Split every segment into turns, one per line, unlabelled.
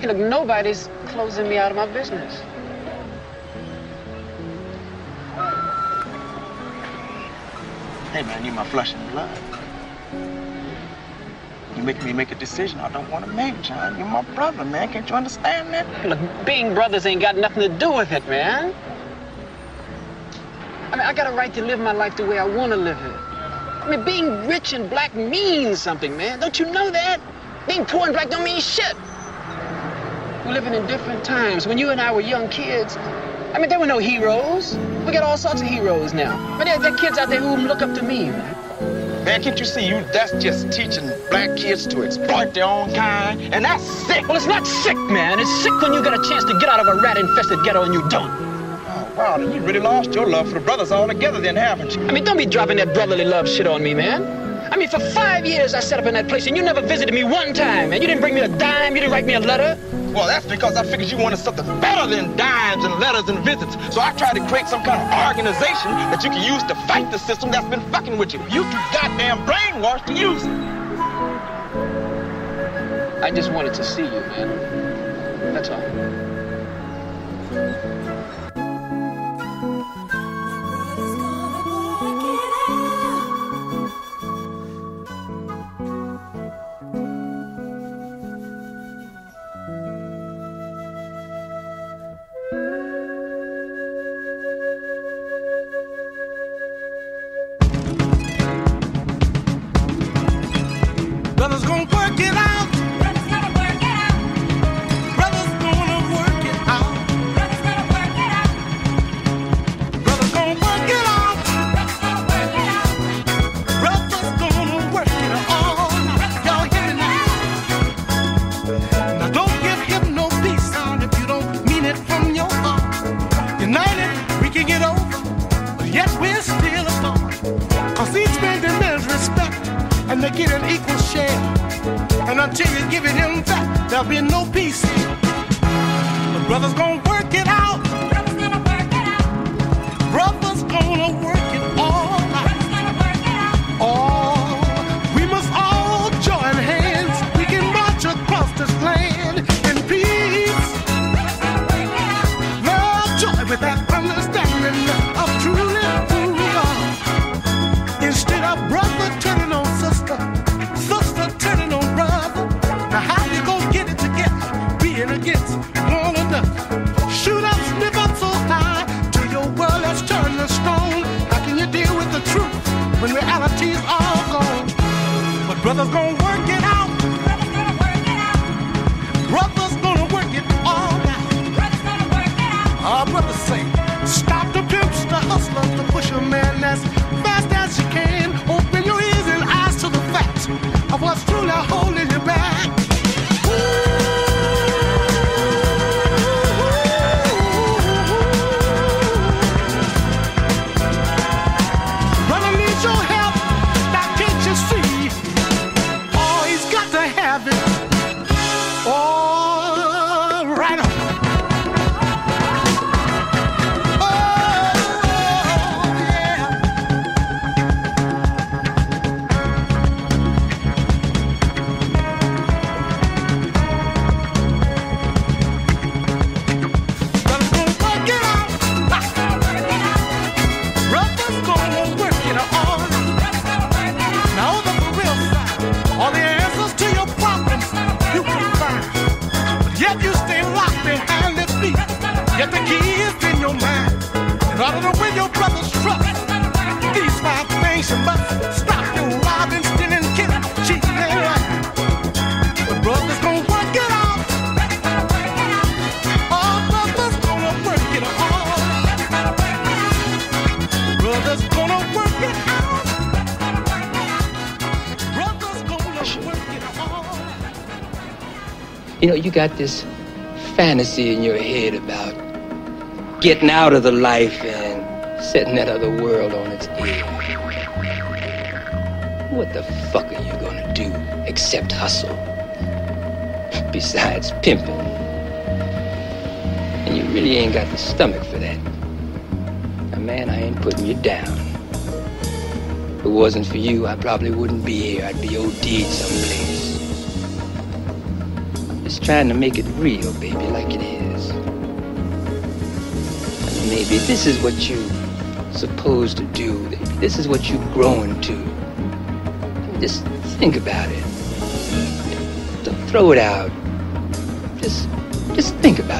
Hey, look, nobody's closing me out of my business.
Hey, man, you're my flesh and blood. You make me make a decision I don't want to make, John. You're my brother, man. Can't you understand that?
Hey, look, being brothers ain't got nothing to do with it, man. I mean, I got a right to live my life the way I want to live it. I mean, being rich and black means something, man. Don't you know that? Being poor and black don't mean shit. We're living in different times. When you and I were young kids, I mean, there were no heroes. We got all sorts of heroes now. But there, there are kids out there who look up to me, man.
Man, can't you see you? That's just teaching black kids to exploit their own kind, and that's sick.
Well, it's not sick, man. It's sick when you get a chance to get out of a rat-infested ghetto and you don't.
Oh, wow, then you really lost your love for the brothers altogether, then, haven't you?
I mean, don't be dropping that brotherly love shit on me, man. I mean, for five years I sat up in that place and you never visited me one time, and you didn't bring me a dime, you didn't write me a letter.
Well, that's because I figured you wanted something better than dimes and letters and visits. So I tried to create some kind of organization that you can use to fight the system that's been fucking with you. You too goddamn brainwashed to use it.
I just wanted to see you, man. That's all.
You got
this
fantasy in your head about getting out of the life and setting that other world on its ear. What the fuck are you gonna do except hustle? Besides pimping. And you really ain't got the stomach for that. Now, man, I ain't putting you down. If it wasn't for you, I probably wouldn't be here. I'd be OD'd someplace. Trying to make it real, baby, like it is. And maybe this is what you supposed to do. This is what you're growing to. Just think about it. Don't throw it out. Just, just think about it.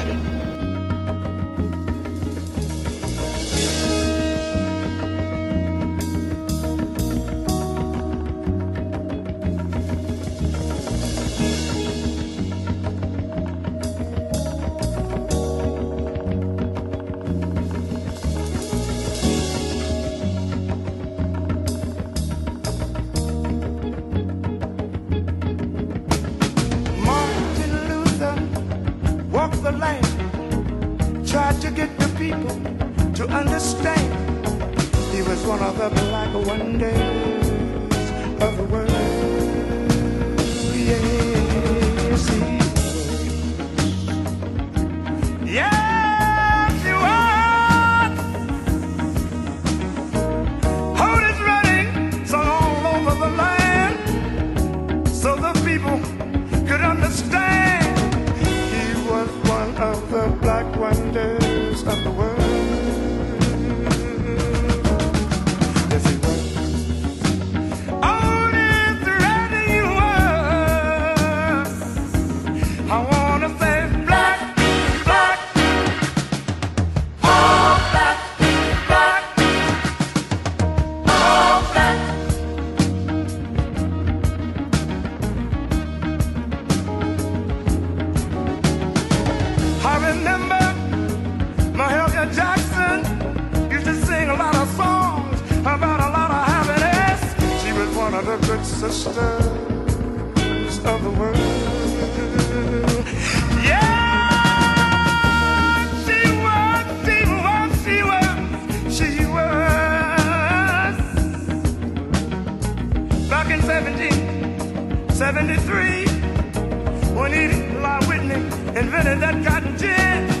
1870, when Edith Law Whitney invented that cotton gin.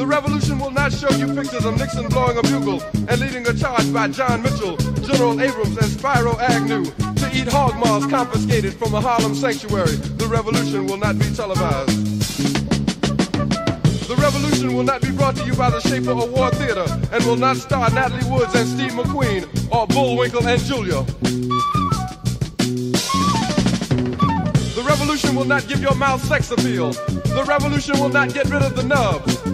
The revolution will not show you pictures of Nixon blowing a bugle and leading a charge by John Mitchell, General Abrams, and Spiro Agnew to eat hog maws confiscated from a Harlem sanctuary. The revolution will not be televised. The revolution will not be brought to you by the Schaefer Award Theater and will not star Natalie Woods and Steve McQueen or Bullwinkle and Julia. The revolution will not give your mouth sex appeal. The revolution will not get rid of the nubs.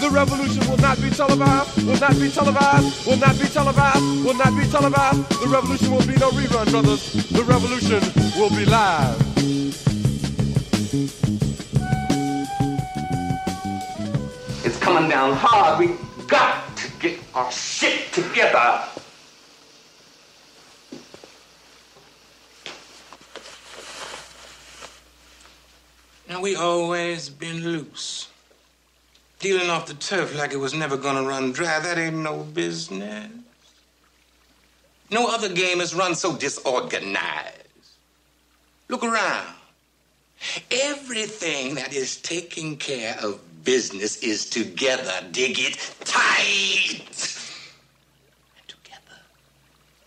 The revolution will not be televised, will not be televised, will not be televised, will not be televised. The revolution will be no rerun, brothers. The revolution will be live.
It's coming down hard. We got to get our shit together.
Now, we always been loose. Dealing off the turf like it was never gonna run dry, that ain't no business. No other game has run so disorganized. Look around. Everything that is taking care of business is together. Dig it tight. And together.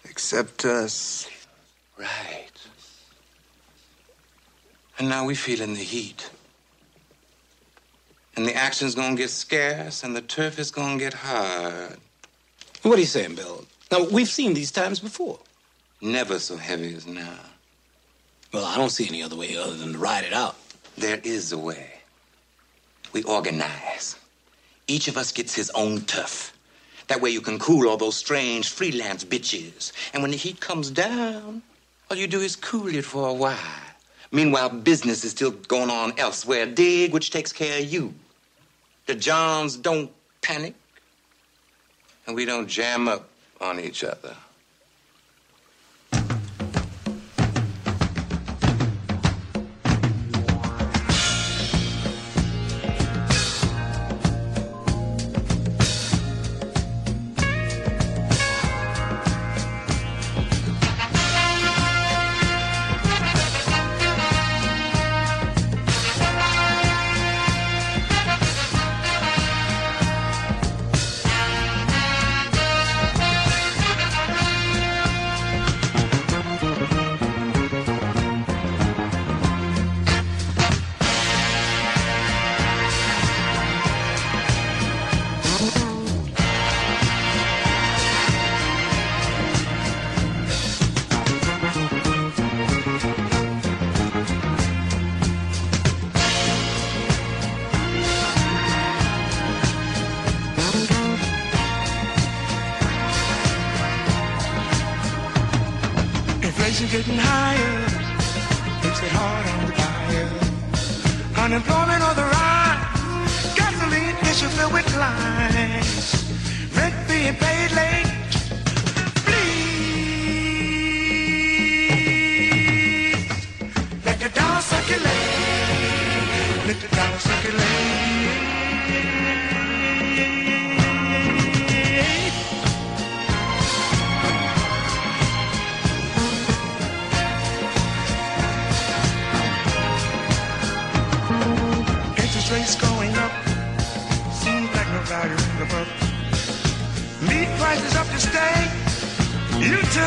Except us.
Right. And now we feeling the heat. And the action's gonna get scarce, and the turf is gonna get hard.
What are you saying, Bill? Now, we've seen these times before.
Never so heavy as now.
Well, I don't see any other way other than to ride it out.
There is a way. We organize. Each of us gets his own turf. That way you can cool all those strange freelance bitches. And when the heat comes down, all you do is cool it for a while. Meanwhile, business is still going on elsewhere. Dig, which takes care of you. The Johns don't panic, and we don't jam up on each other.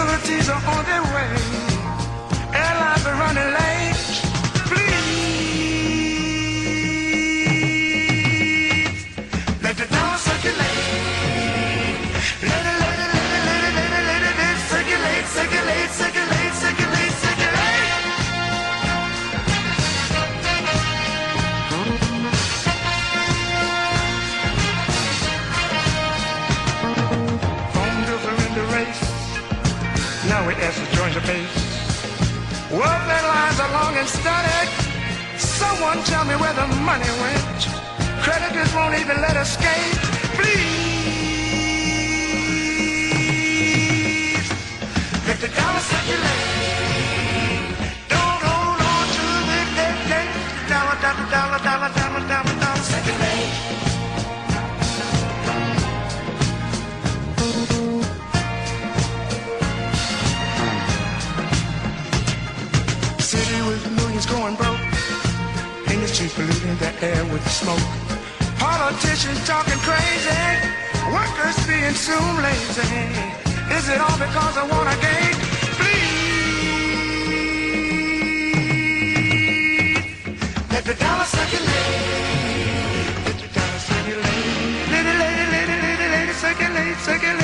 possibilities are on their way. and I've been running. face. their lines along and studied. Someone tell me where the money went. Creditors won't even let us skate. Please, let the dollar circulate. Don't hold on to it. Dollar, dollar, dollar, dollar, dollar, dollar. air with smoke. Politicians talking crazy, workers being soon lazy. Is it all because I want to gain? Please, let the dollar circulate. Let the dollar circulate. Lady, lady, lady, lady, lady, circulate, circulate.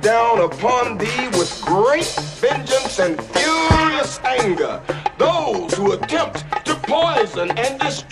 down upon thee with great vengeance and furious anger. Those who attempt to poison and destroy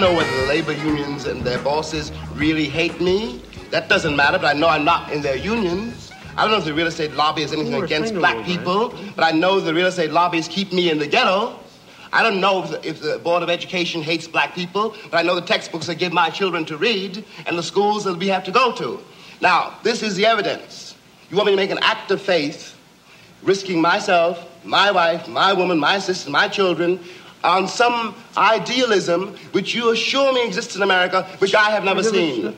know whether the labor unions and their bosses really hate me. That doesn't matter, but I know I'm not in their unions. I don't know if the real estate lobby is anything against black people, but I know the real estate lobbies keep me in the ghetto. I don't know if the, if the Board of Education hates black people, but I know the textbooks they give my children to read and the schools that we have to go to. Now, this is the evidence. You want me to make an act of faith, risking myself, my wife, my woman, my sister, my children, on some idealism which you assure me exists in America, which I have never seen.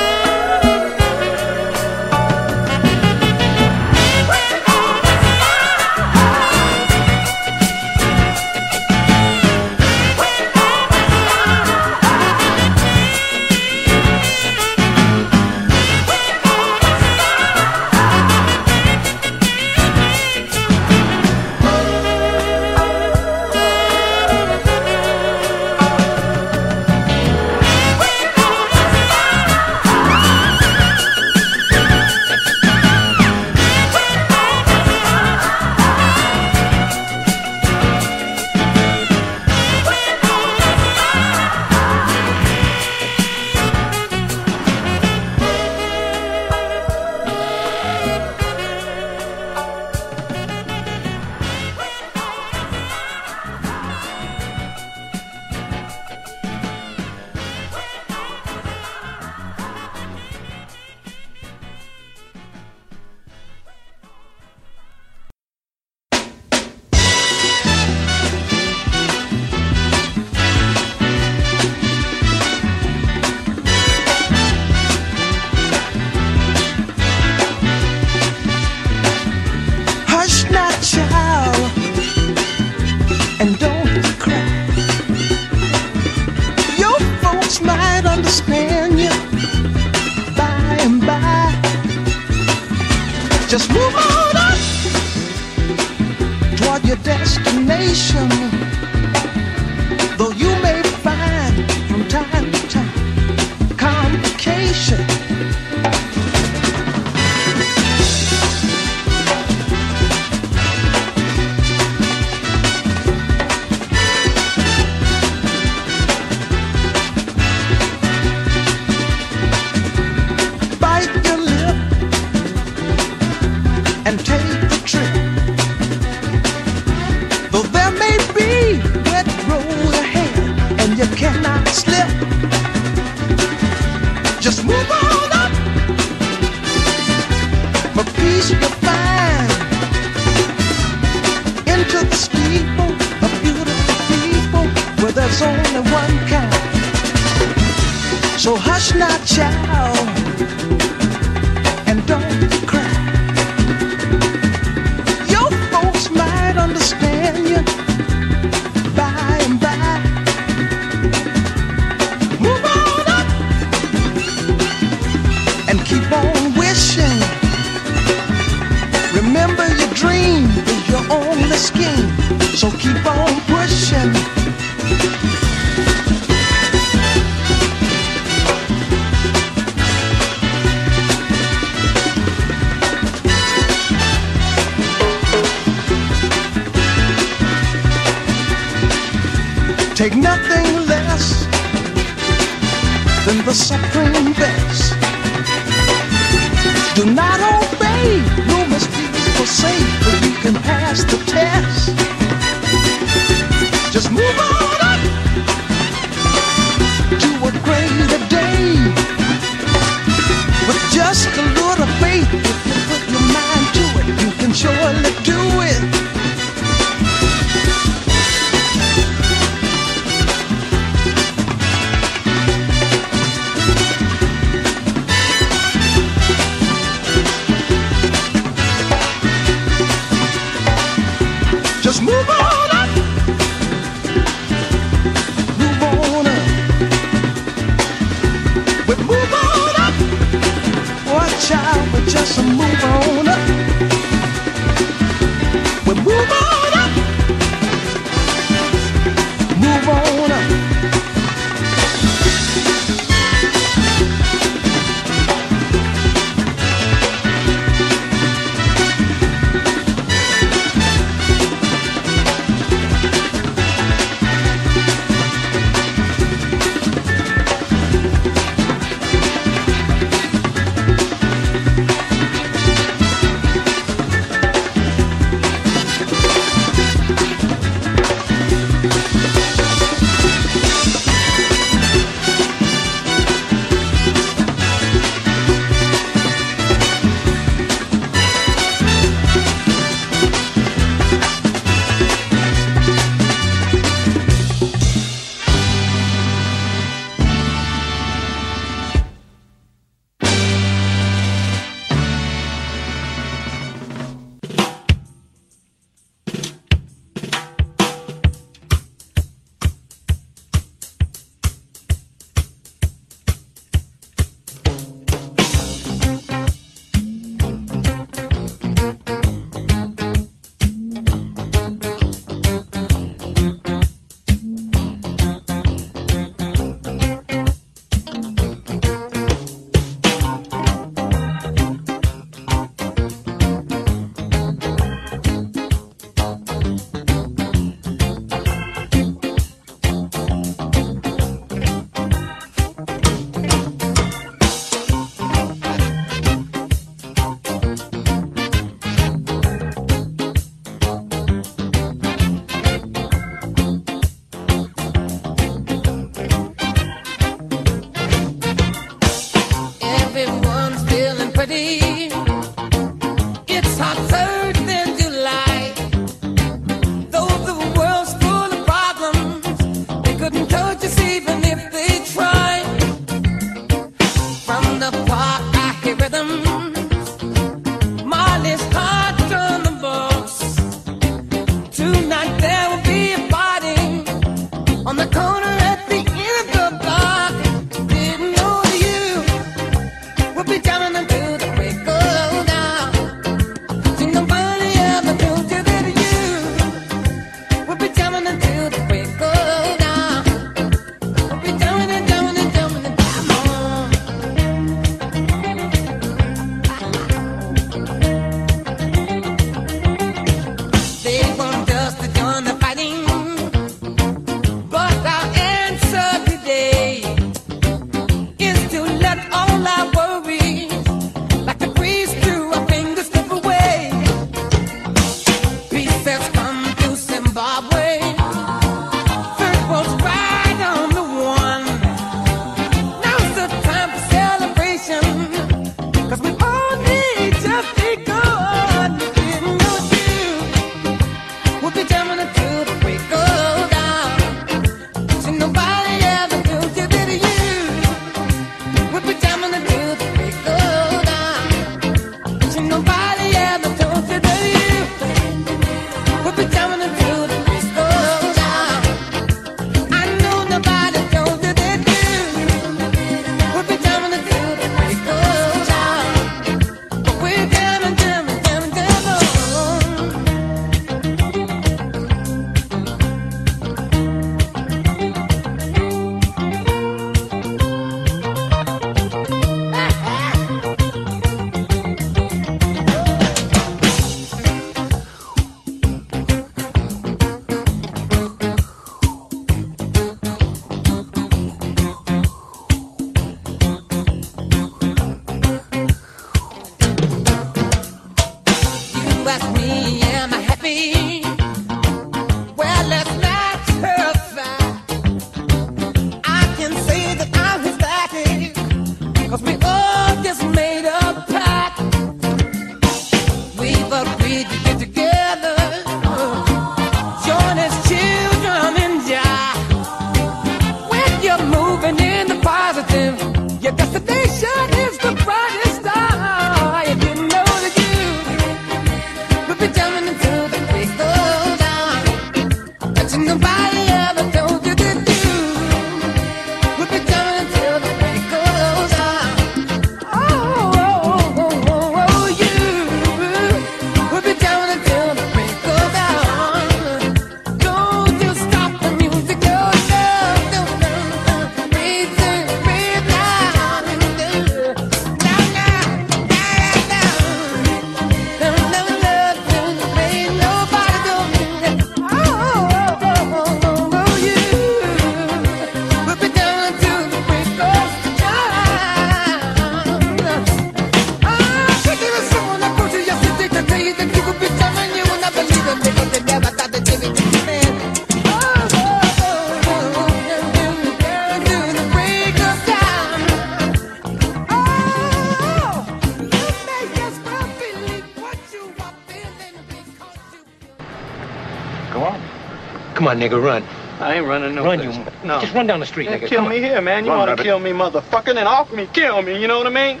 On,
nigga, run.
I ain't running no
Run,
place.
you.
No.
Just run down the street,
Yeah,
nigga.
kill
Come
me
on.
here, man. You
Run,
want to kill me, motherfucker, then off me, kill me. You know what I mean?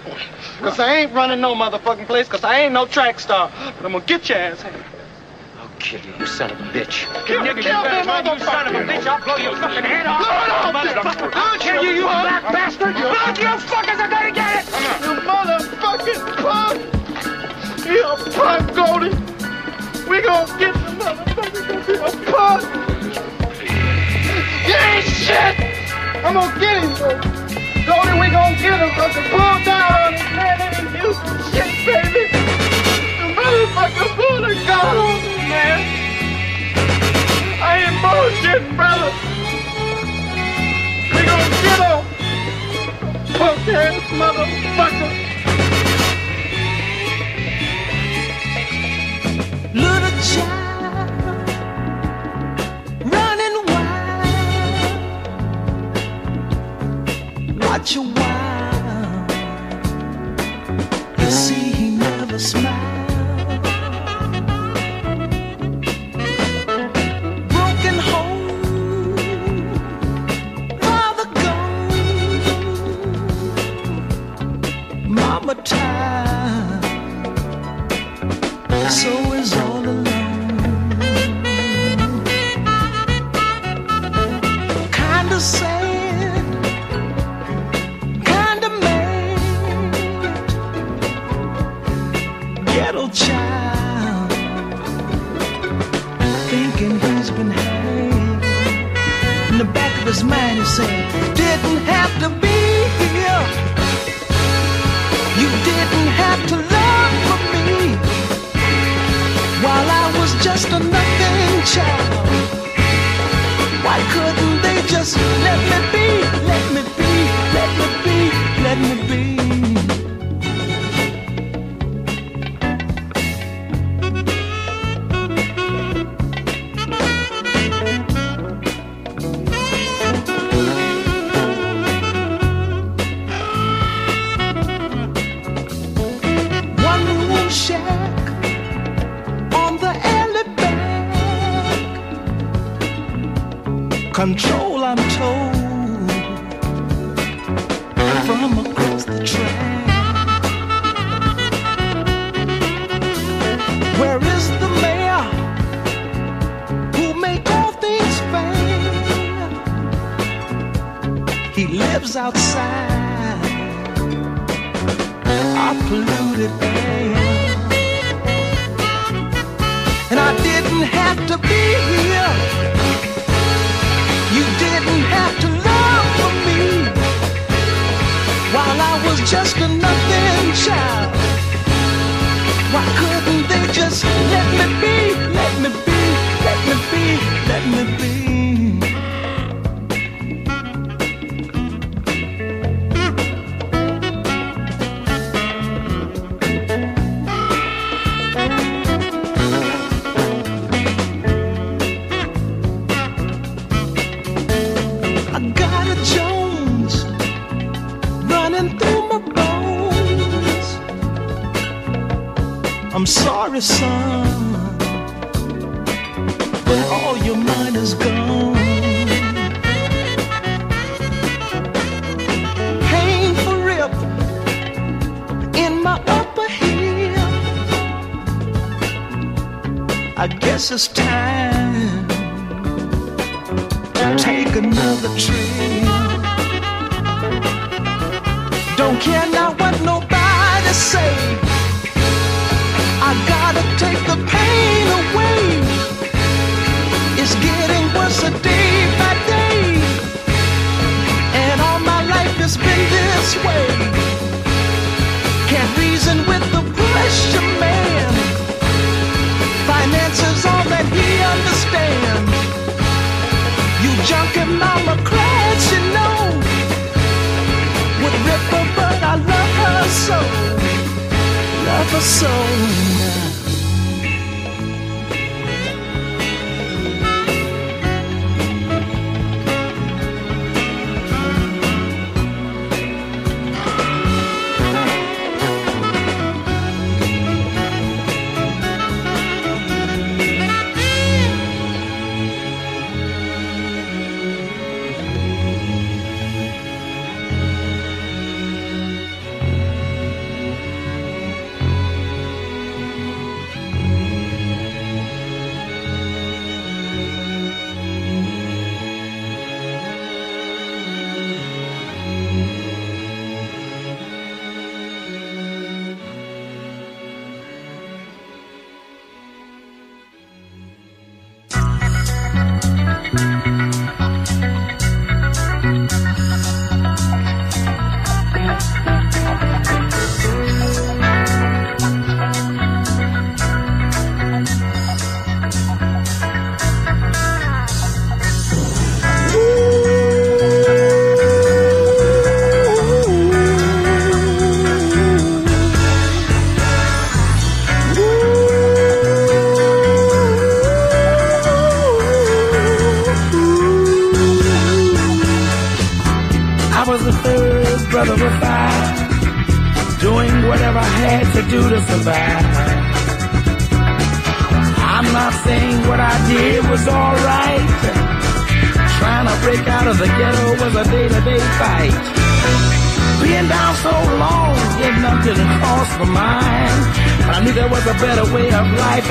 Cause I ain't running no motherfucking place, cause I ain't no track star. But I'm gonna get your ass.
I'll kill you, you son of a bitch.
Kill,
nigga,
kill
you better
me,
run, you son of a bitch. I'll blow your fucking head off.
Blow it off,
motherfucker.
bitch.
I'll kill you, you black bastard. Both you fuckers are gonna get it.
You motherfucking punk! You punk, Goldie! We gonna get the motherfucker a punk! I'm gonna get him, though. Goldie, we gonna get him, cause the pull down on his man ain't you shit, baby! The motherfucker pulled a gun on me, man! I ain't bullshit, brother! We gonna get him! Punk ass motherfucker!
You didn't have to love for me while I was just a nothing child. Why couldn't they just let me be,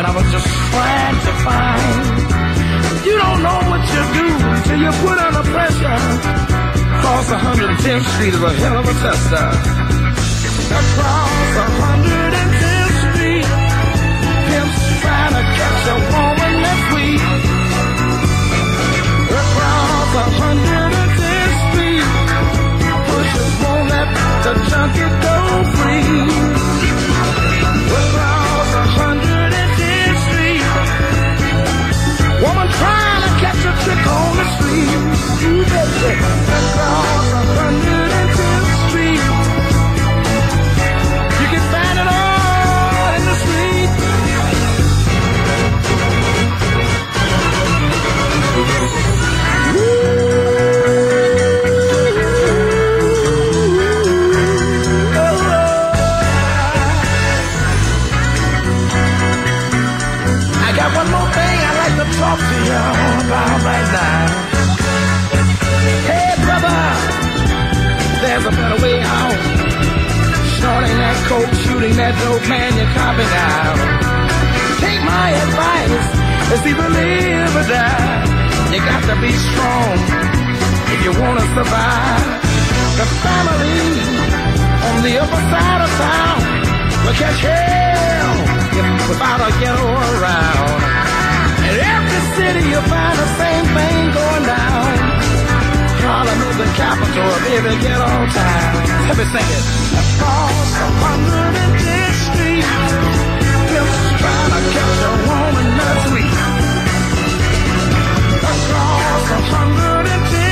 and I was just
trying to find. You don't know what you do till you put under pressure. Across 110th Street is a hell of a tester. Across 110th Street, pimps trying to catch a woman that's weak. Across 110th Street, pushers won't let the junkie go free. Trick on the street. You bet Across 110th about right now. Hey, brother, there's a better way out. Snorting that coke, shooting that dope, man, you're copping out. Take my advice, it's either live or die. You got to be strong if you wanna survive. the family on the upper side of town will catch hell without a ghetto around city, you'll find the same thing going down. Harlem is the capital of every ghetto town. Let me sing it. Across 110th Street, pimps trying to catch a woman that's weak. Across 110th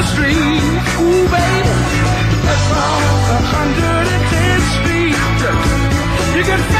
the street. Ooh, baby, across a hundred and ten street, you can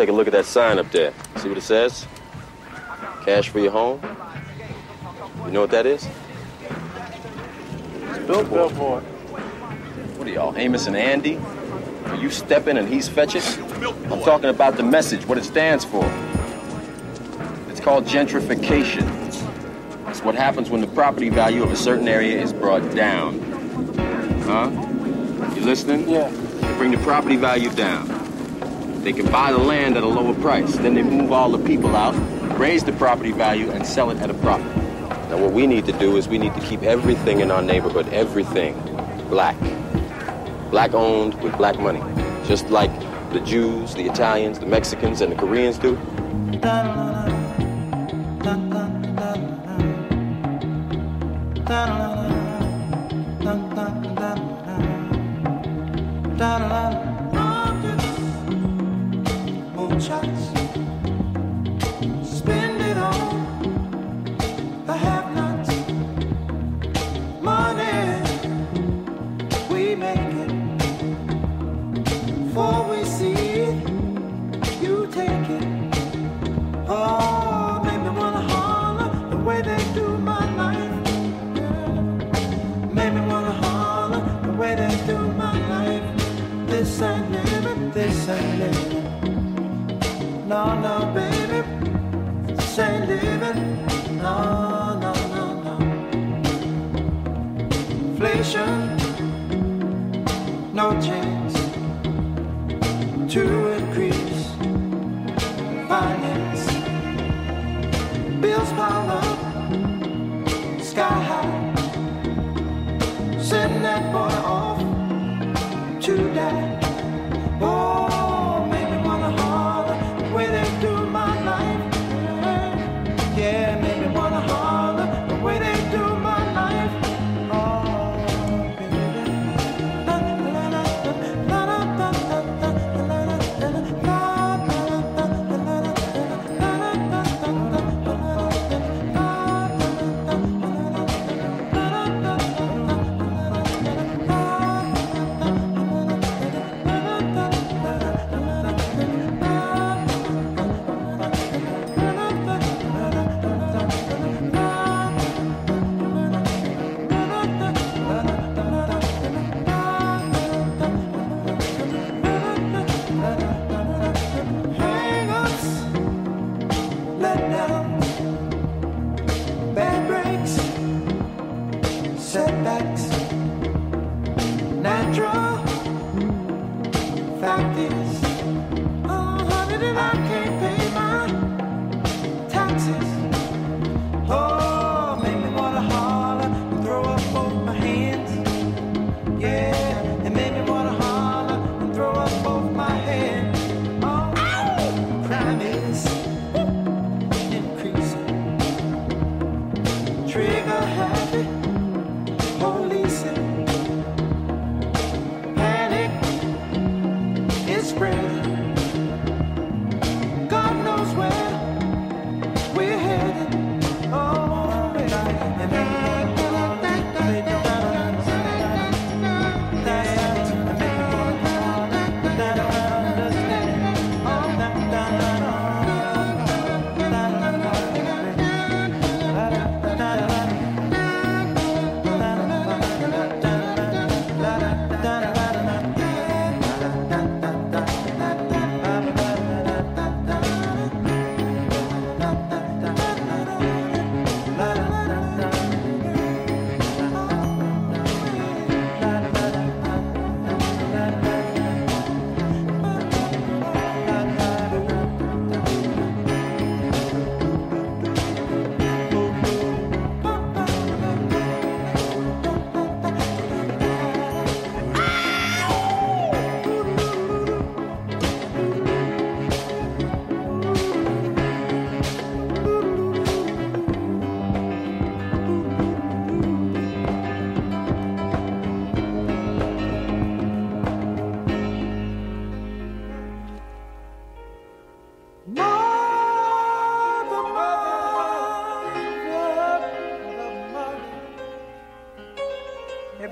take a look at that sign up there. See what it says? Cash for your home. You know what that is? It's a billboard.
Billboard.
What are y'all, Amos and Andy? Are you stepping and he's fetching? I'm talking about the message, what it stands for. It's called gentrification. It's what happens when the property value of a certain area is brought down. Huh? You listening?
Yeah.
They bring the property value down. They can buy the land at a lower price. Then they move all the people out, raise the property value, and sell it at a profit. Now, what we need to do is we need to keep everything in our neighborhood, everything, black. Black owned with black money. Just like the Jews, the Italians, the Mexicans, and the Koreans do.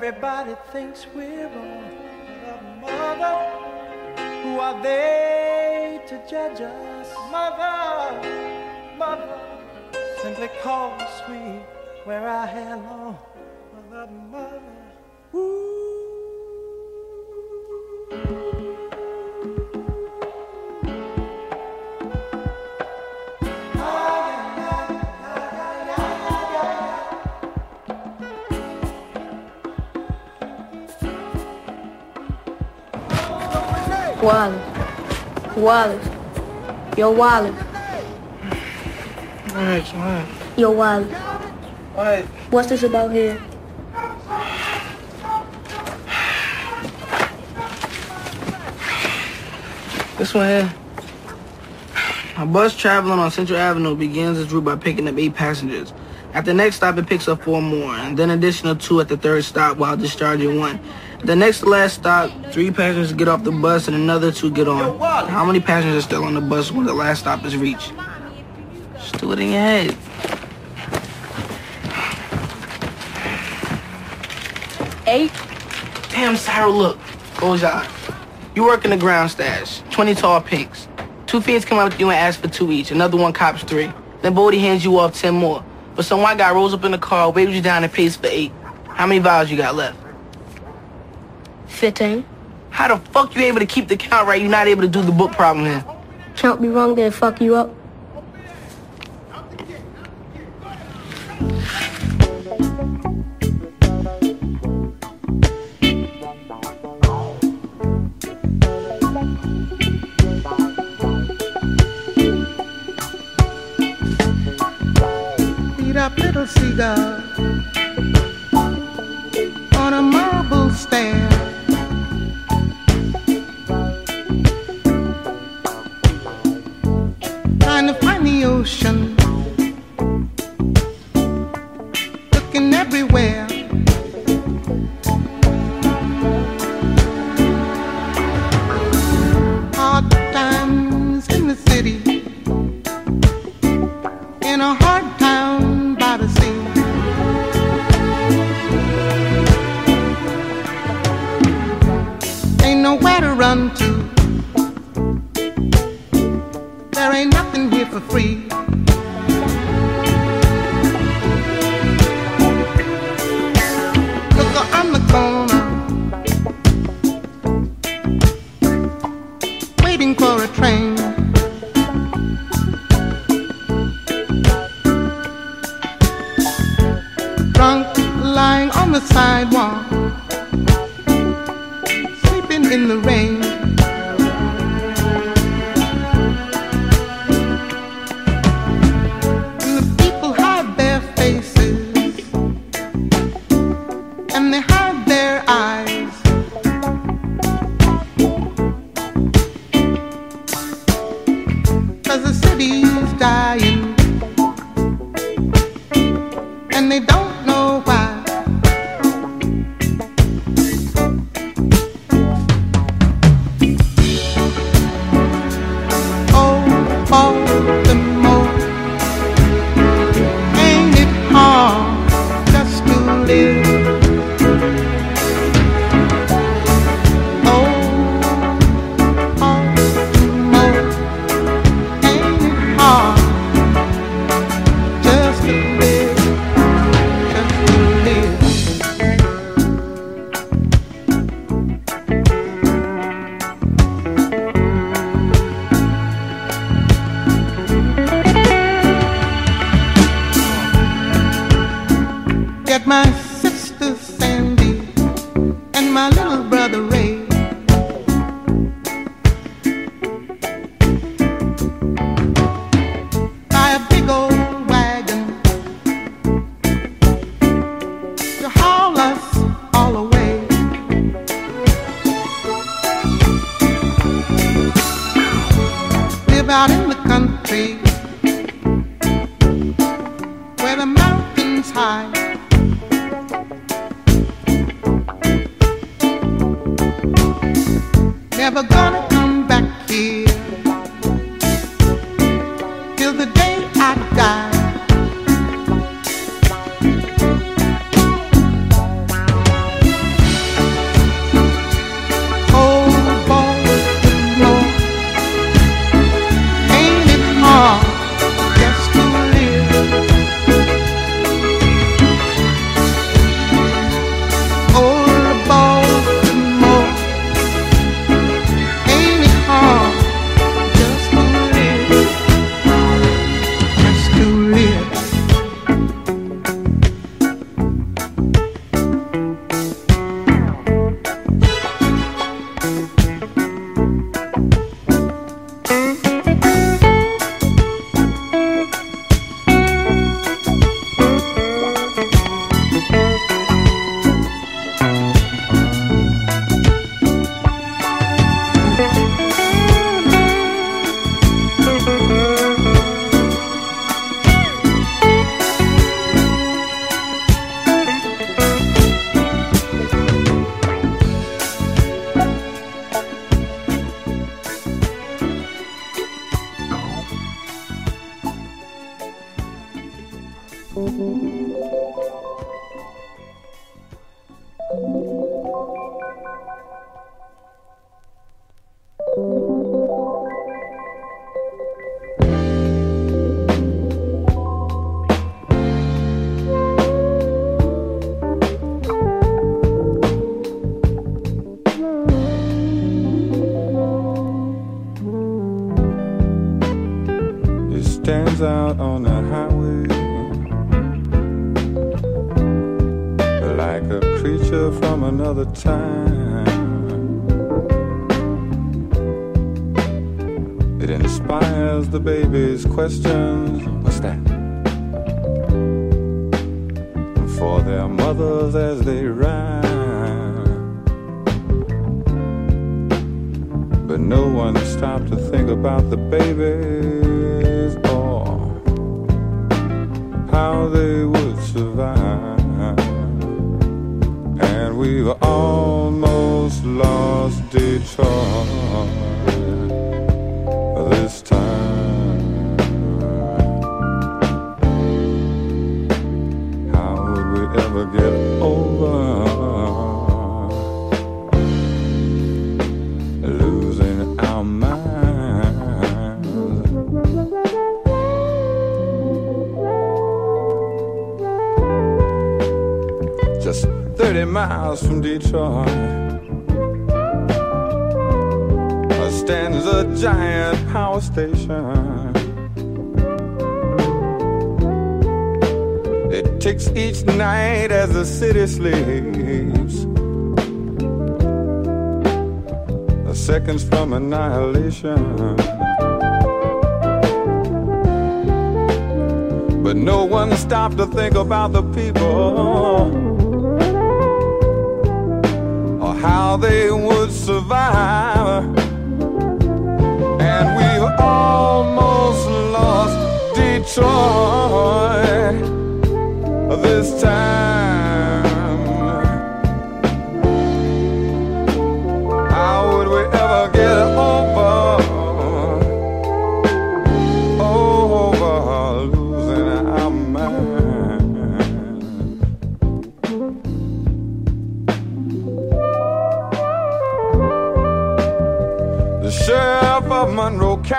Everybody thinks we're
Wallace. Wallace. Your Wallace.
Alright, what?
Your Wallace.
What?
What's this about here?
This one here. A bus traveling on Central Avenue begins its route by picking up eight passengers. At the next stop, it picks up four more, and then additional two at the third stop while discharging one. The next last stop, three passengers get off the bus and another two get on. How many passengers are still on the bus when the last stop is reached? Just do it in your head.
Eight.
Damn, Cyril, look. Close. You work in the ground stash. 20 tall pinks. Two fiends come up to you and ask for two each. Another one cops three. Then Bodie hands you off 10 more. But some white guy rolls up in the car, waves you down and pays for eight. How many vials you got left?
15.
How the fuck you able to keep the count right? You're not able to do the book problem here.
Count be wrong, then fuck you up.
beat up little seagull on a marble stair. Find Get my shore.
Stands a giant power station. It ticks each night as the city sleeps. A seconds from annihilation. But no one stopped to think about the people or how they would survive. And we almost lost Detroit this time.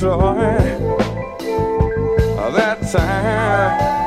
joy that time.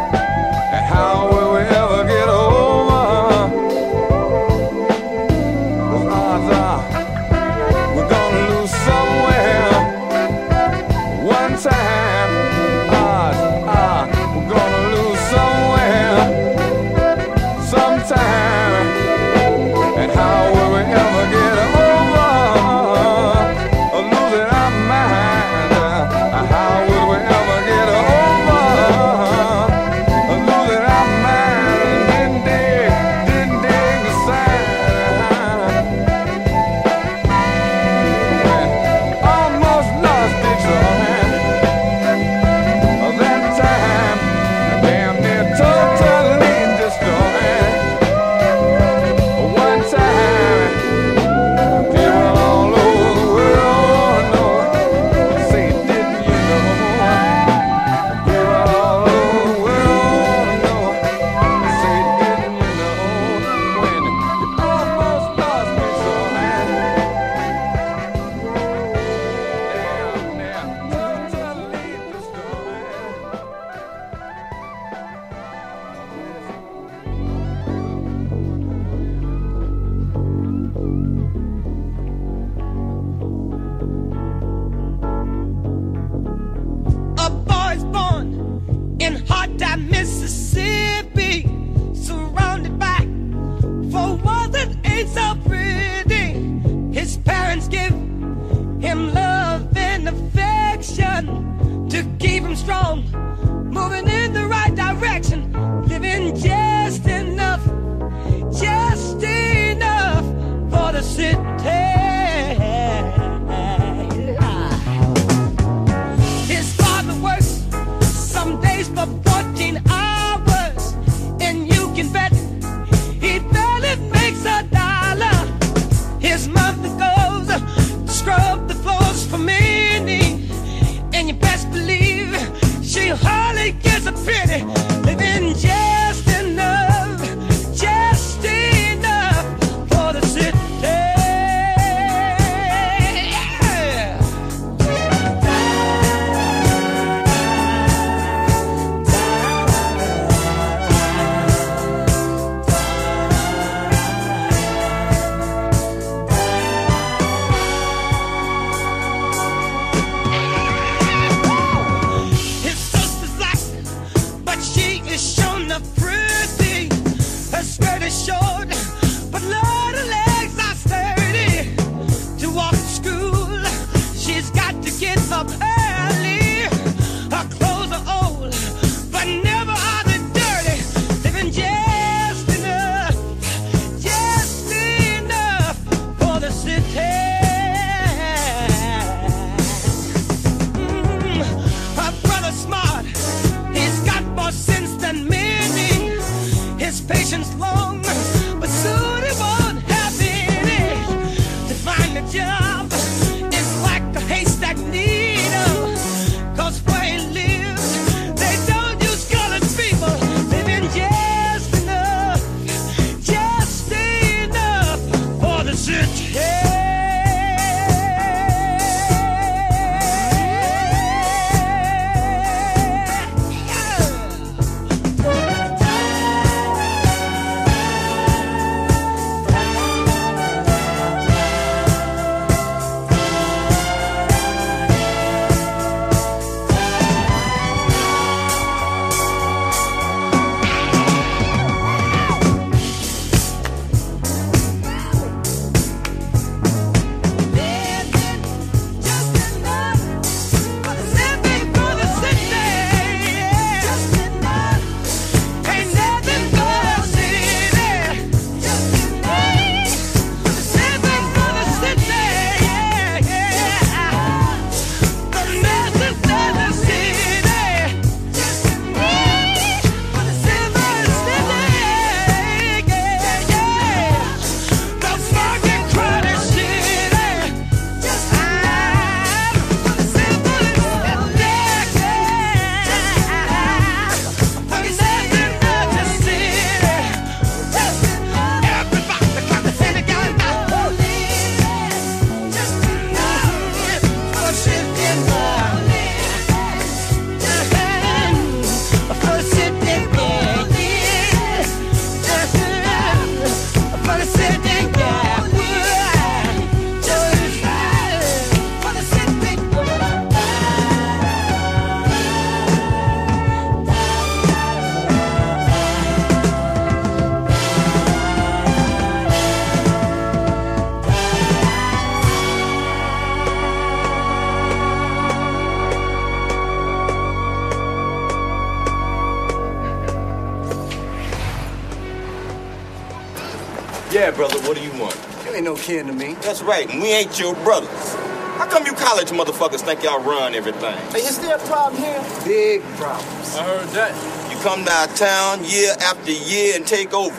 Brother, what do you want?
You ain't no kin to me.
That's right, and we ain't your brothers. How come you college motherfuckers think y'all run everything?
Hey, is there a problem here? Big problems.
I heard that.
You come to our town year after year and take over.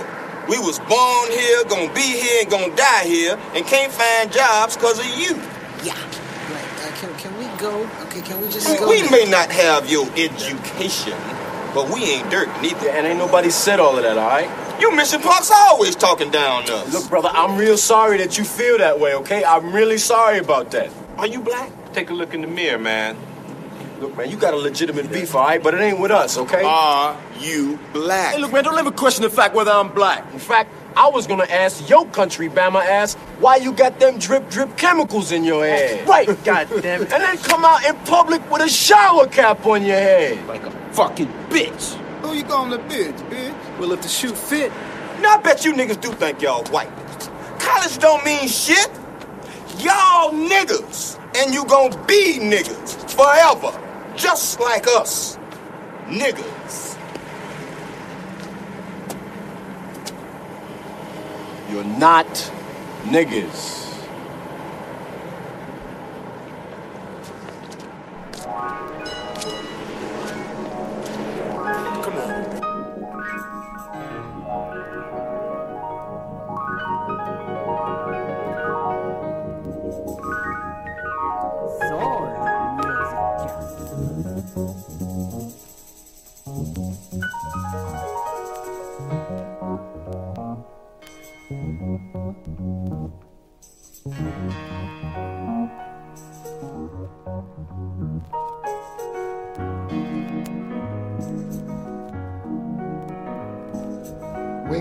We was born here, gonna be here, and gonna die here, and can't find jobs because of you.
Yeah. Right. Uh, can, can we go? Okay, can we just
We,
go?
we may not have your education, but we ain't dirt neither.
And ain't nobody said all of that, all right?
You mission punks always talking down to us.
Look, brother, I'm real sorry that you feel that way, okay? I'm really sorry about that.
Are you black?
Take a look in the mirror, man. Look, man, you got a legitimate beef, all right? But it ain't with us, okay?
Are you black?
Hey, look, man, don't ever question the fact whether I'm black. In fact, I was gonna ask your country, Bama ass, why you got them drip drip chemicals in your head. right, goddamn it. And then come out in public with a shower cap on your head. Like a fucking bitch.
Who you calling a bitch, bitch? Well, if the shoe fit,
Now I bet you niggas do think y'all white. College don't mean shit. Y'all niggas. And you gonna be niggas forever. Just like us. Niggas.
You're not niggas.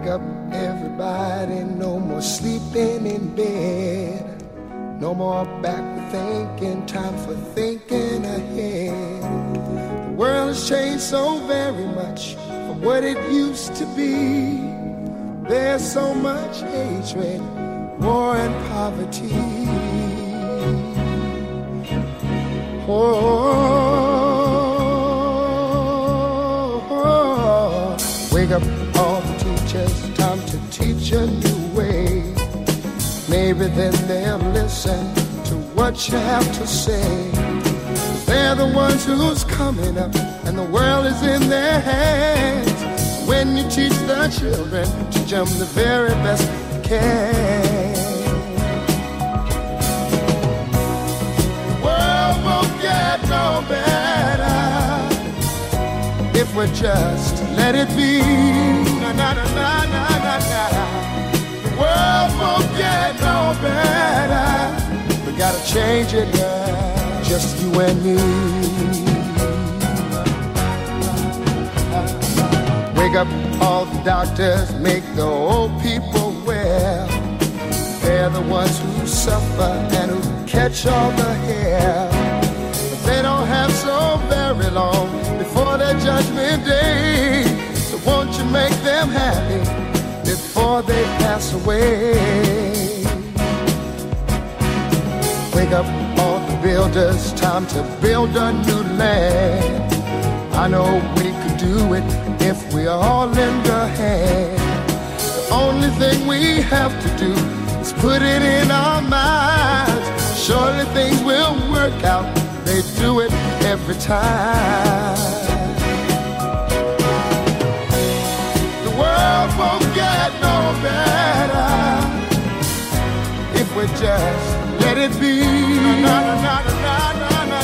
Wake up, everybody, no more sleeping in bed. No more backward thinking, time for thinking ahead. The world has changed so very much from what it used to be. There's so much hatred, war, and poverty. Oh, oh, oh. wake up all the teachers, time to teach a new way. Maybe then they'll listen to what you have to say. They're the ones who's coming up, and the world is in their hands. When you teach the children, teach them the very best you can. The world won't get no better if we just let it be. Na na na na na na. The world won't get no better. We gotta change it, now, Just you and me. Wake up all the doctors, make the old people well. They're the ones who suffer and who catch all the hair. But they don't have so very long before their judgment day. Make them happy before they pass away? Wake up all the builders, time to build a new land. I know we could do it if we all lend a hand. The only thing we have to do is put it in our minds. Surely things will work out. They do it every time. World won't get no better if we just let it be. Na, na, na.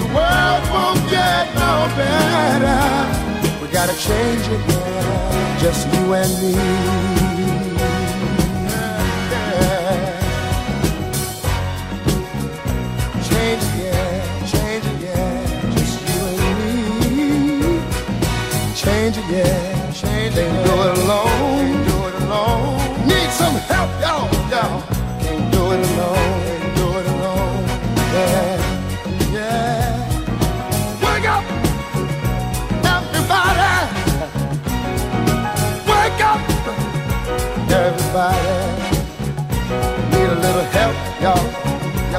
The world won't get no better. We gotta change it, yeah. Just you and me.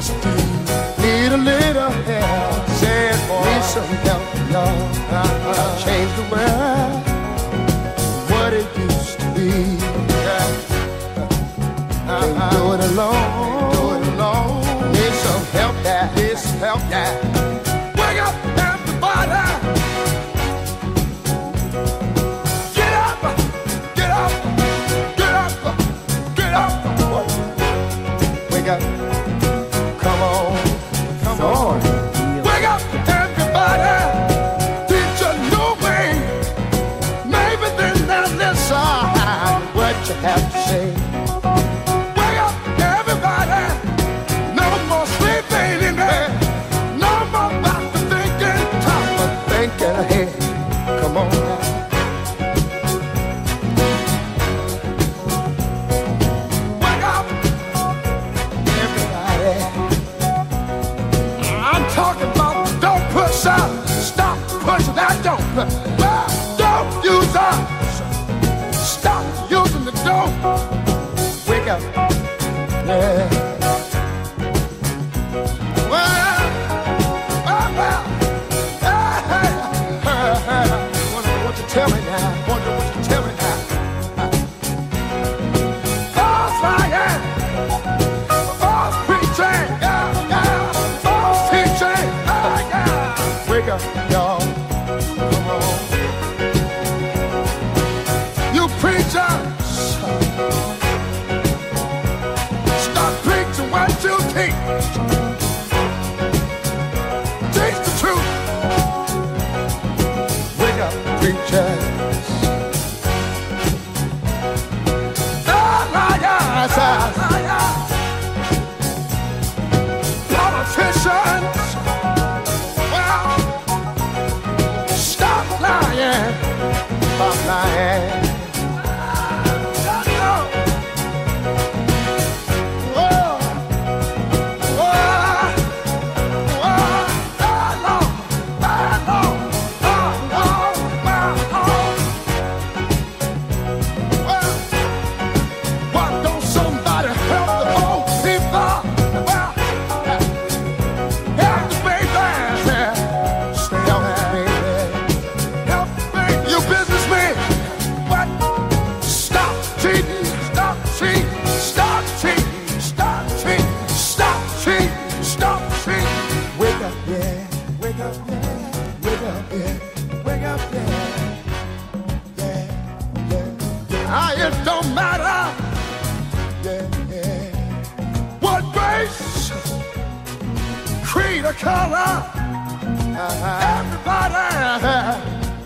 just do. Need a little help. Said boy. Need some help, love. Uh-huh. Change the world. What it used to be. Yeah. Uh-huh. Can't do it alone.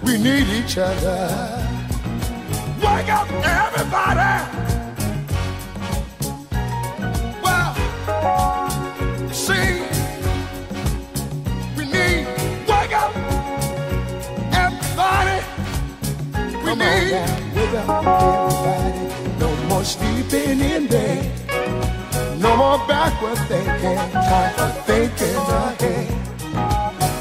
We need each other. Wake up, everybody! Well, see, we need. Wake up, everybody! We Come need. On wake up, everybody. No more sleeping in bed. No more backward thinking, time for thinking ahead.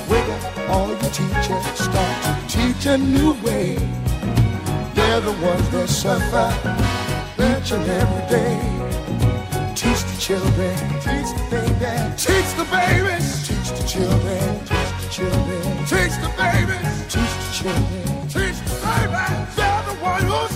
Wake up, all you teachers, start to teach a new way. They're the ones that suffer each and every day. Teach the children, teach the baby, teach the babies, teach the children, teach the children, teach the babies, teach the children, teach the babies. They're the
ones who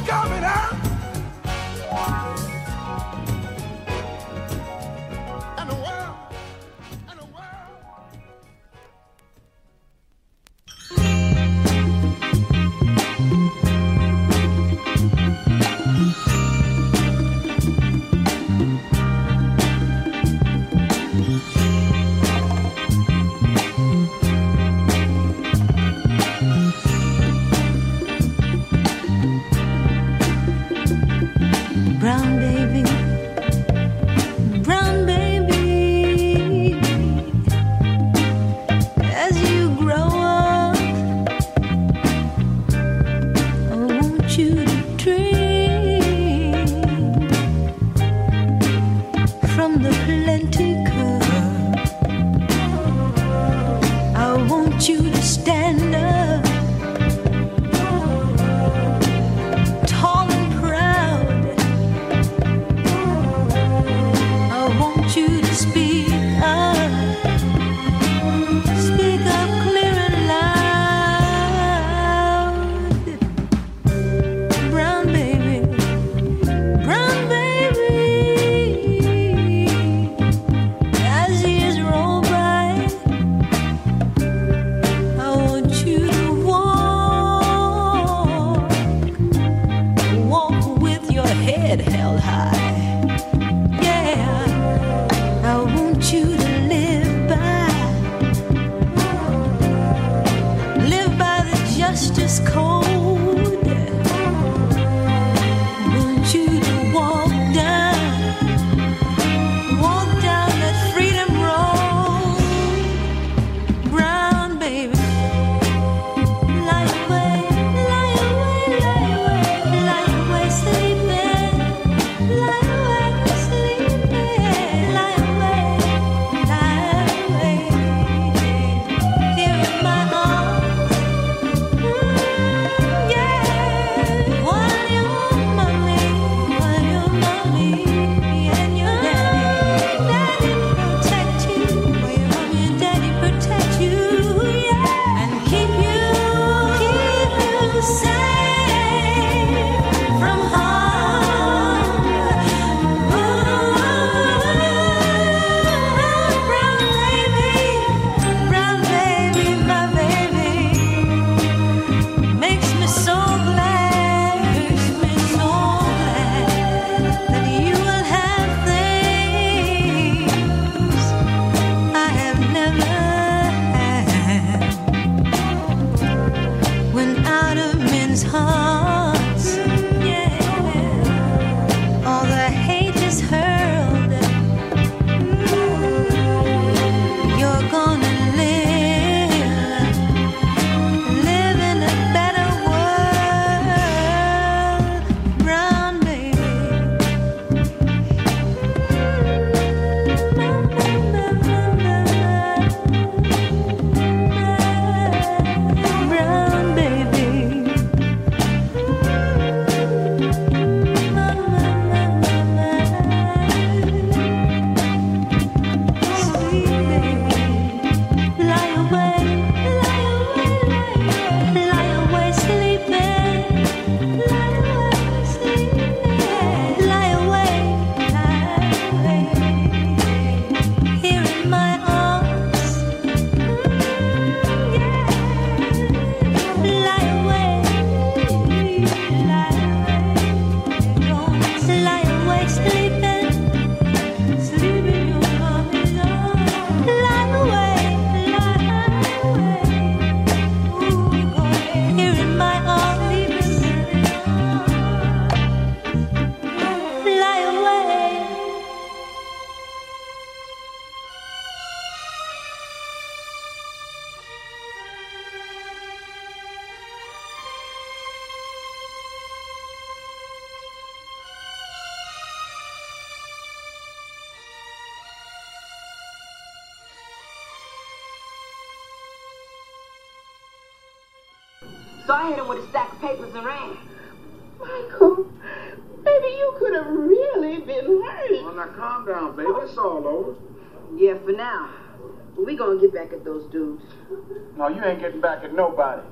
No, you ain't getting back at nobody.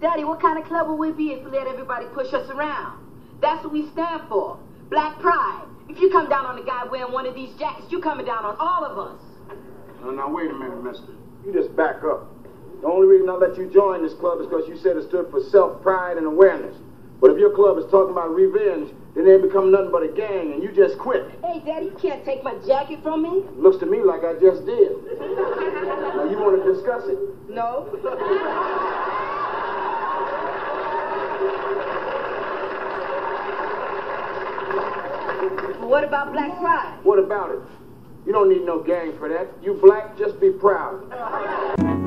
Daddy, what kind of club will we be if we let everybody push us around? That's what we stand for. Black pride. If you come down on a guy wearing one of these jackets, you coming down on all of us.
No, now wait a minute, mister. You just back up. The only reason I let you join this club is because you said it stood for self-pride and awareness. But if your club is talking about revenge, then it ain't become nothing but a gang, and you just quit.
Hey, Daddy, you can't take my jacket from me.
Looks to me like I just did. now you want to discuss it?
No. what about black pride?
What about it? You don't need no gang for that. You black, just be proud.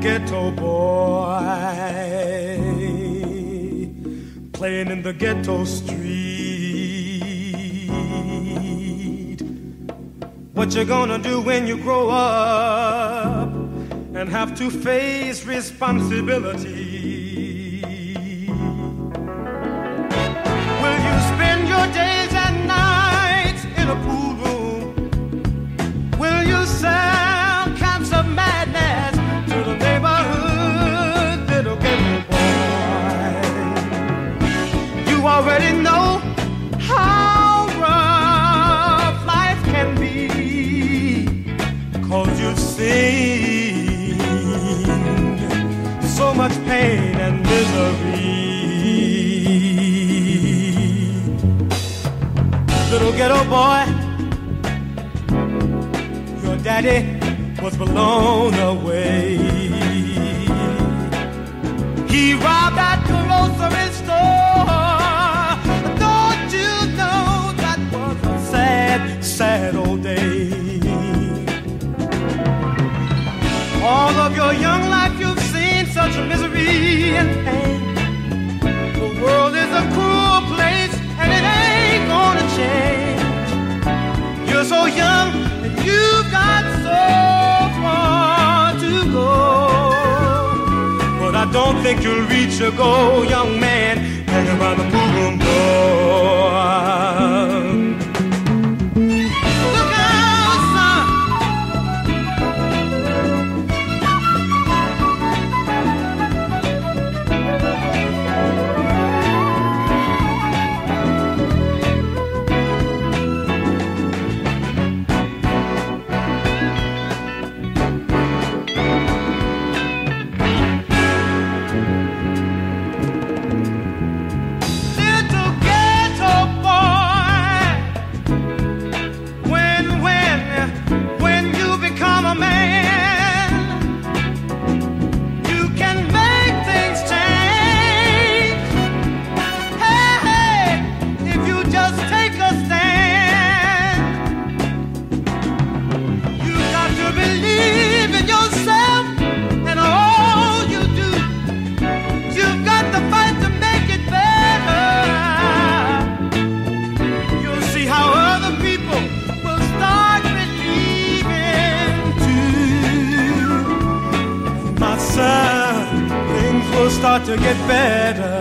Ghetto boy playing in the ghetto street. What you gonna do when you grow up and have to face responsibility? Will you spend your days and nights in a pool room? Will you sell already know how rough life can be, cause you've seen so much pain and misery. Little ghetto boy, your daddy was blown away. He robbed that store. Young and you've got so far to go. But I don't think you'll reach your goal, young man. Hang around the room door. To get better.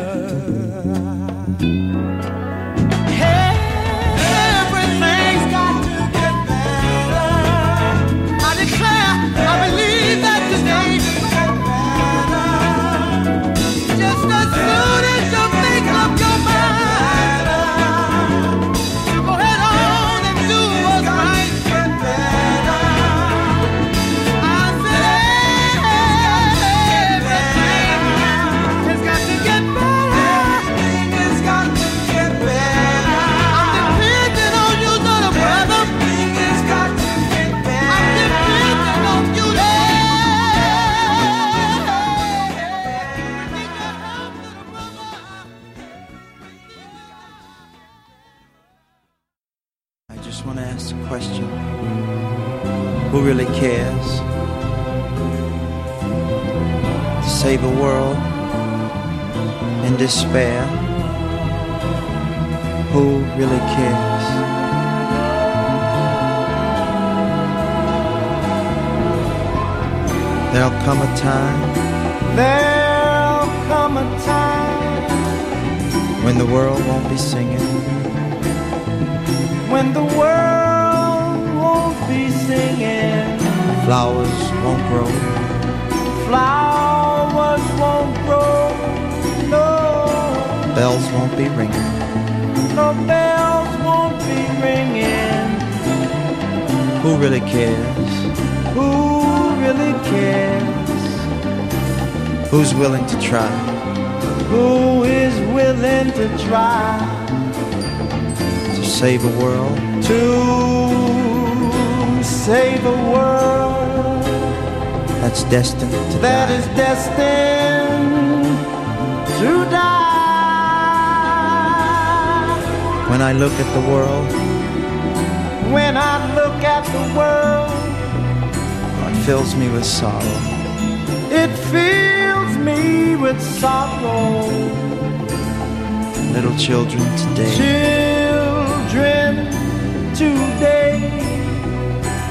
A
time
There'll come a time
when the world won't be singing.
when the world won't be singing.
Flowers won't grow.
Flowers won't grow. No,
Bells won't be ringing.
no bells won't be ringing.
Who really cares?
Who really cares?
Who's willing to try?
Who is willing to try
to save a world
to save a world
that's destined to
that
die?
is destined to die?
When I look at the world,
When I look at the world,
it fills me with sorrow.
It fills with sorrow.
Little children today
Children today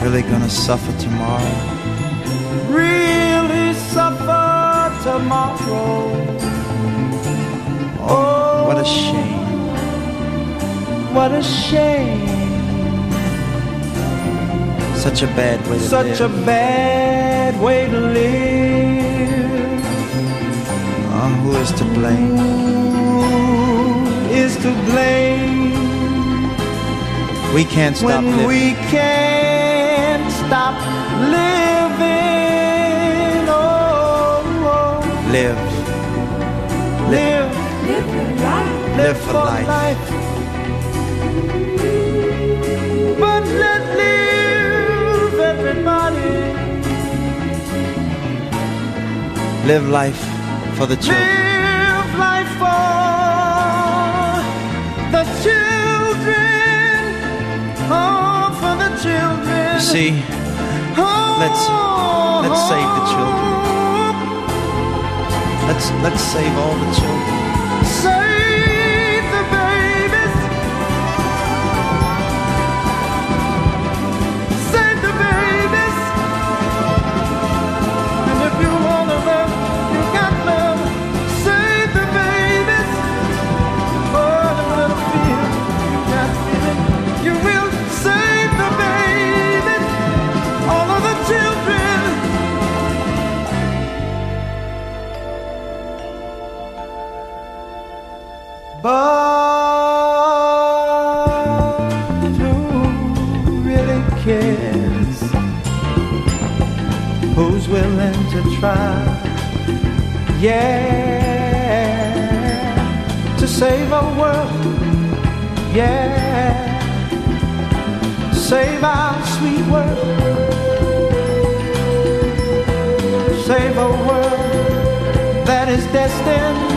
really gonna suffer tomorrow.
really suffer tomorrow. Oh,
What a oh, shame.
what a shame.
Such a bad way to
Such a bad way to live.
Who is to blame?
Who is to blame
We can't stop
when
living.
we can't stop living? Oh, oh.
live.
live,
Live for life.
But let live everybody.
Live life for the children.
Live life for the children. Oh, for the children.
You see,
Oh,
let's let's save the children. Oh. Let's let's save all the children.
But who really cares? Who's willing to try? Yeah, to save our world. Yeah, save our sweet world. Save a world that is destined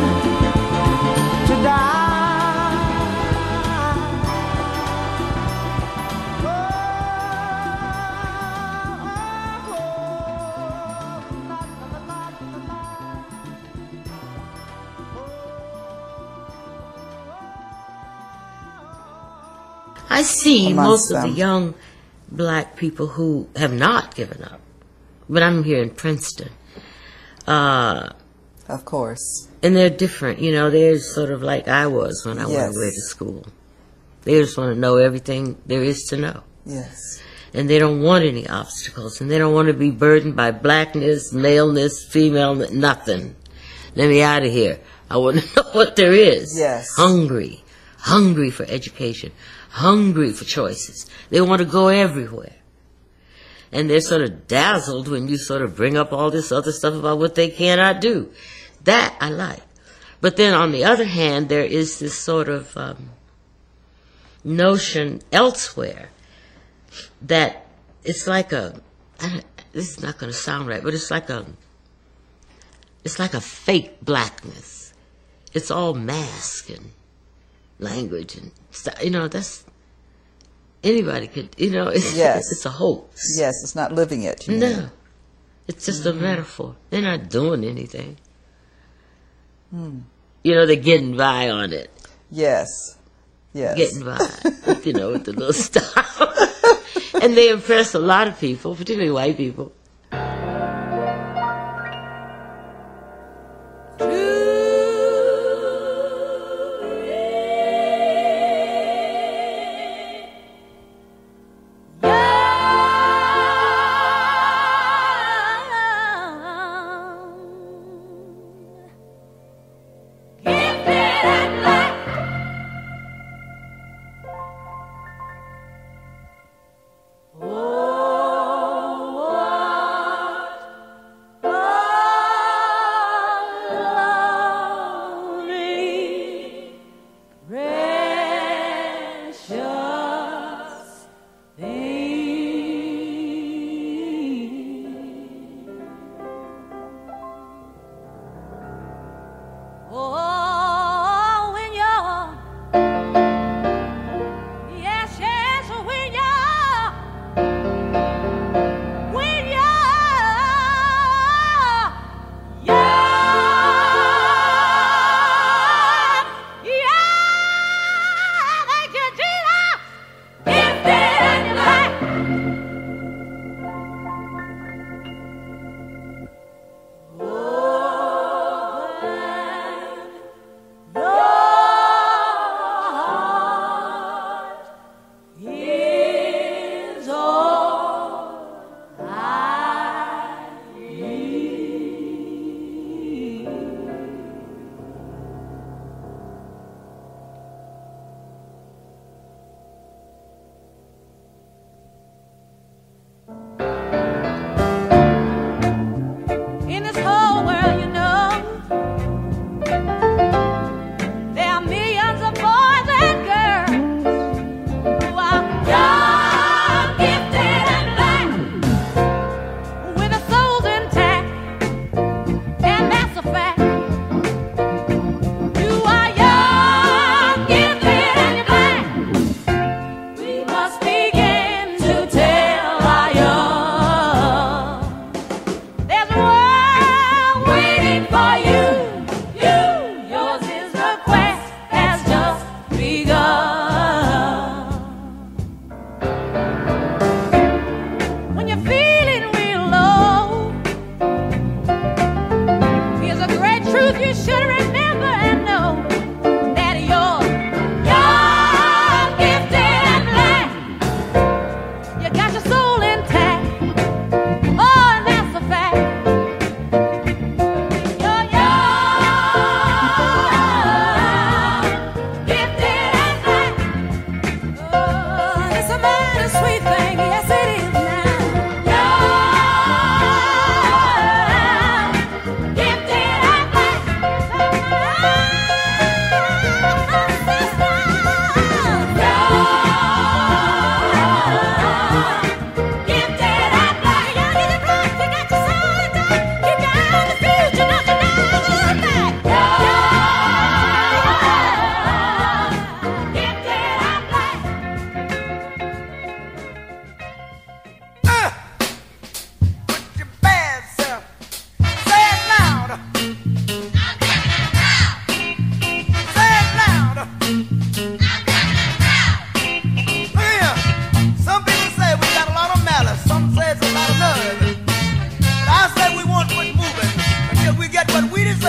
see most of the young black people who have not given up. But I'm here in Princeton. Uh,
Of course.
and they're different, you know, they're sort of like I was when I went away to school. They just want to know everything there is to know.
Yes.
And they don't want any obstacles. And they don't want to be burdened by blackness, maleness, female, nothing. Let me out of here. I want to know what there is.
Yes.
Hungry. Hungry for education. Hungry for choices. They want to go everywhere. And they're sort of dazzled when you sort of bring up all this other stuff about what they cannot do. That I like. But then on the other hand, there is this sort of um, notion elsewhere that it's like a this is not going to sound right, but it's like a it's like a fake blackness. It's all mask and language and you know, that's anybody could. You know, it's
yes.
it's a hoax.
Yes, it's not living it.
no,
mean.
it's just mm-hmm. a metaphor. They're not doing anything.
Mm.
You know, they're getting by on it.
Yes. Yes.
Getting by, you know, with the little stuff. and they impress a lot of people, particularly white people.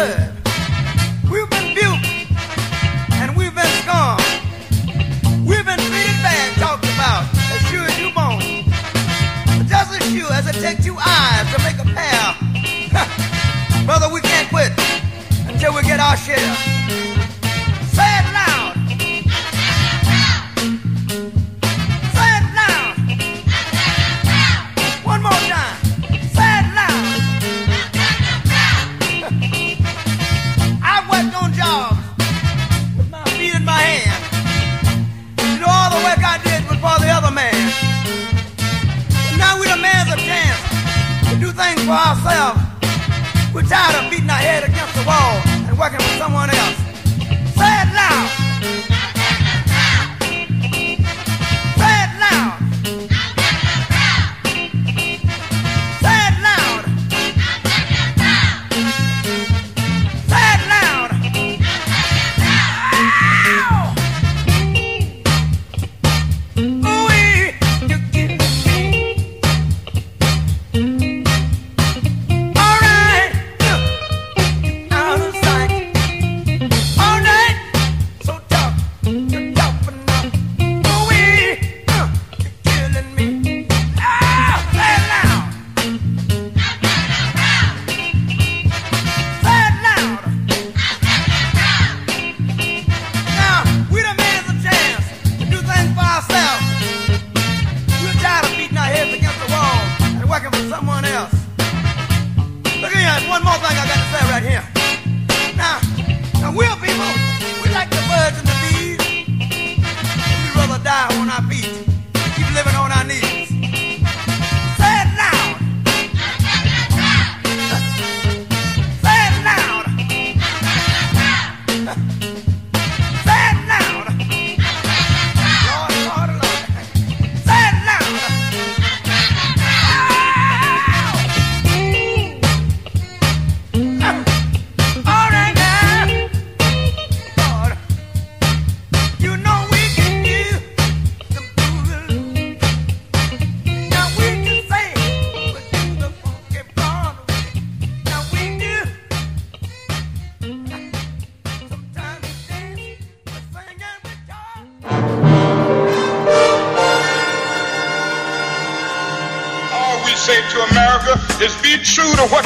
We've been buked and we've been scorned. We've been treated bad, talked about, as sure as you born. Just as you? as it takes two eyes to make a pair. Brother, we can't quit until we get our share.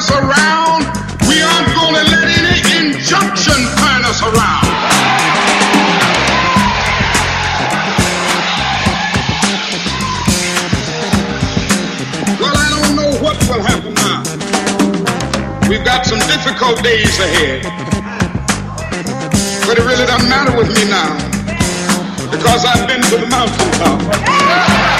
us around, we aren't gonna let any injunction turn us around. Well, I don't know what will happen now. We've got some difficult days ahead. But it really doesn't matter with me now because I've been to the mountaintop.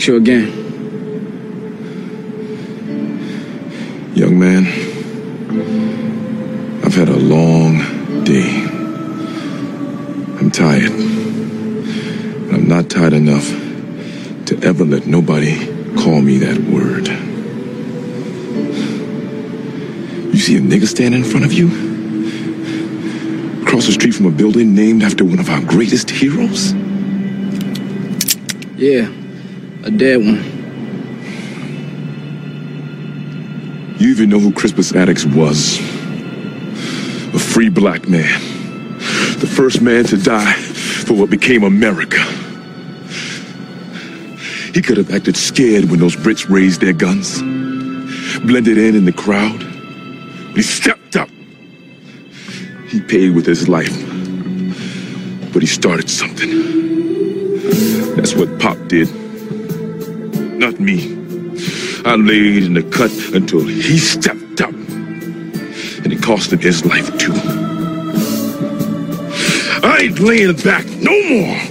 I'm not
gonna ask you again.
Young man, I've had a long day. I'm tired. But I'm not tired enough to ever let nobody call me that word. You see a nigga standing in front of you? Across the street from a building named after one of our greatest heroes?
Yeah, a dead one.
You even know who Crispus Attucks was. A free black man. The first man to die for what became America. He could have acted scared when those Brits raised their guns, blended in in the crowd. But he stepped up. He paid with his life. But he started something. That's what Pop did. Not me. I laid in the cut until he stepped up. And it cost him his life too. I ain't laying back no more.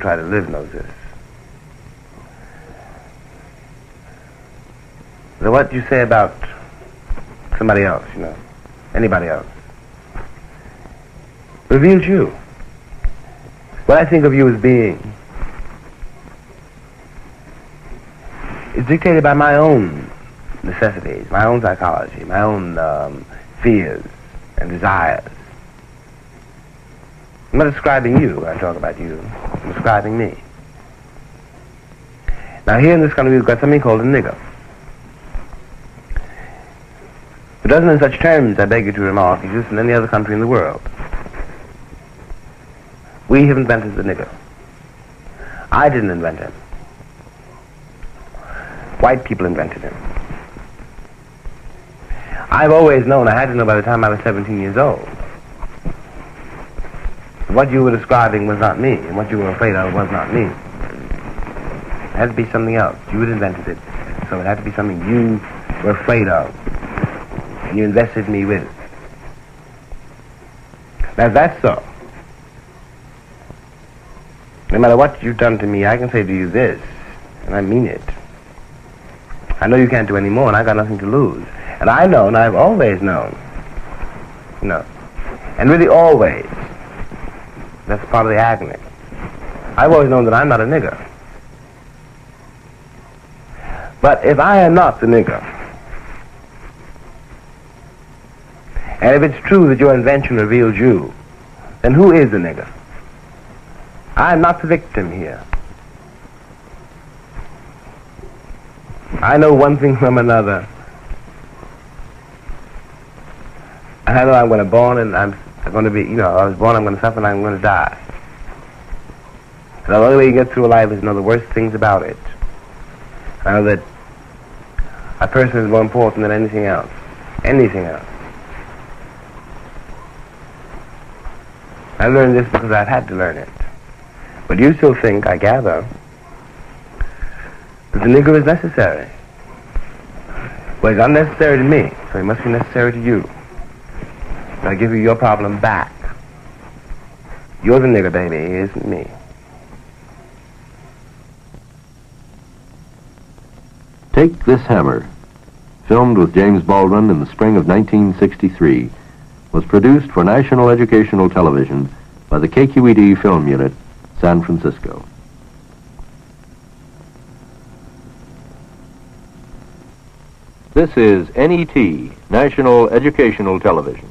Tried to live knows this. So what do you say about somebody else, you know, anybody else, reveals you. What I think of you as being is dictated by my own necessities, my own psychology, my own um, fears and desires. I'm not describing you when I talk about you. Describing me. Now here in this country we've got something called a nigger. It doesn't in such terms, I beg you to remark, exist in any other country in the world. We have invented the nigger. I didn't invent him. White people invented him. I've always known, I had to know by the time I was 17 years old. What you were describing was not me, and what you were afraid of was not me. It had to be something else. You had invented it, so it had to be something you were afraid of, and you invested me with. Now that's so. No matter what you've done to me, I can say to you this, and I mean it. I know you can't do any more, and I've got nothing to lose. And I know, and I've always known, no, and really always, that's part of the agony. I've always known that I'm not a nigger. But if I am not the nigger, and if it's true that your invention reveals you, then who is the nigger? I am not the victim here. I know one thing from another. I know I'm going to born and I'm going to be, you know, I was born, I'm going to suffer, and I'm going to die. And the only way you get through life is to know the worst things about it. I know that a person is more important than anything else. Anything else. I learned this because I've had to learn it. But you still think, I gather, that the Negro is necessary. Well, he's unnecessary to me, so he must be necessary to you. I'll give you your problem back. You're the nigger, baby, he isn't me.
Take This Hammer, filmed with James Baldwin in the spring of 1963, was produced for National Educational Television by the KQED Film Unit, San Francisco. This is NET, National Educational Television.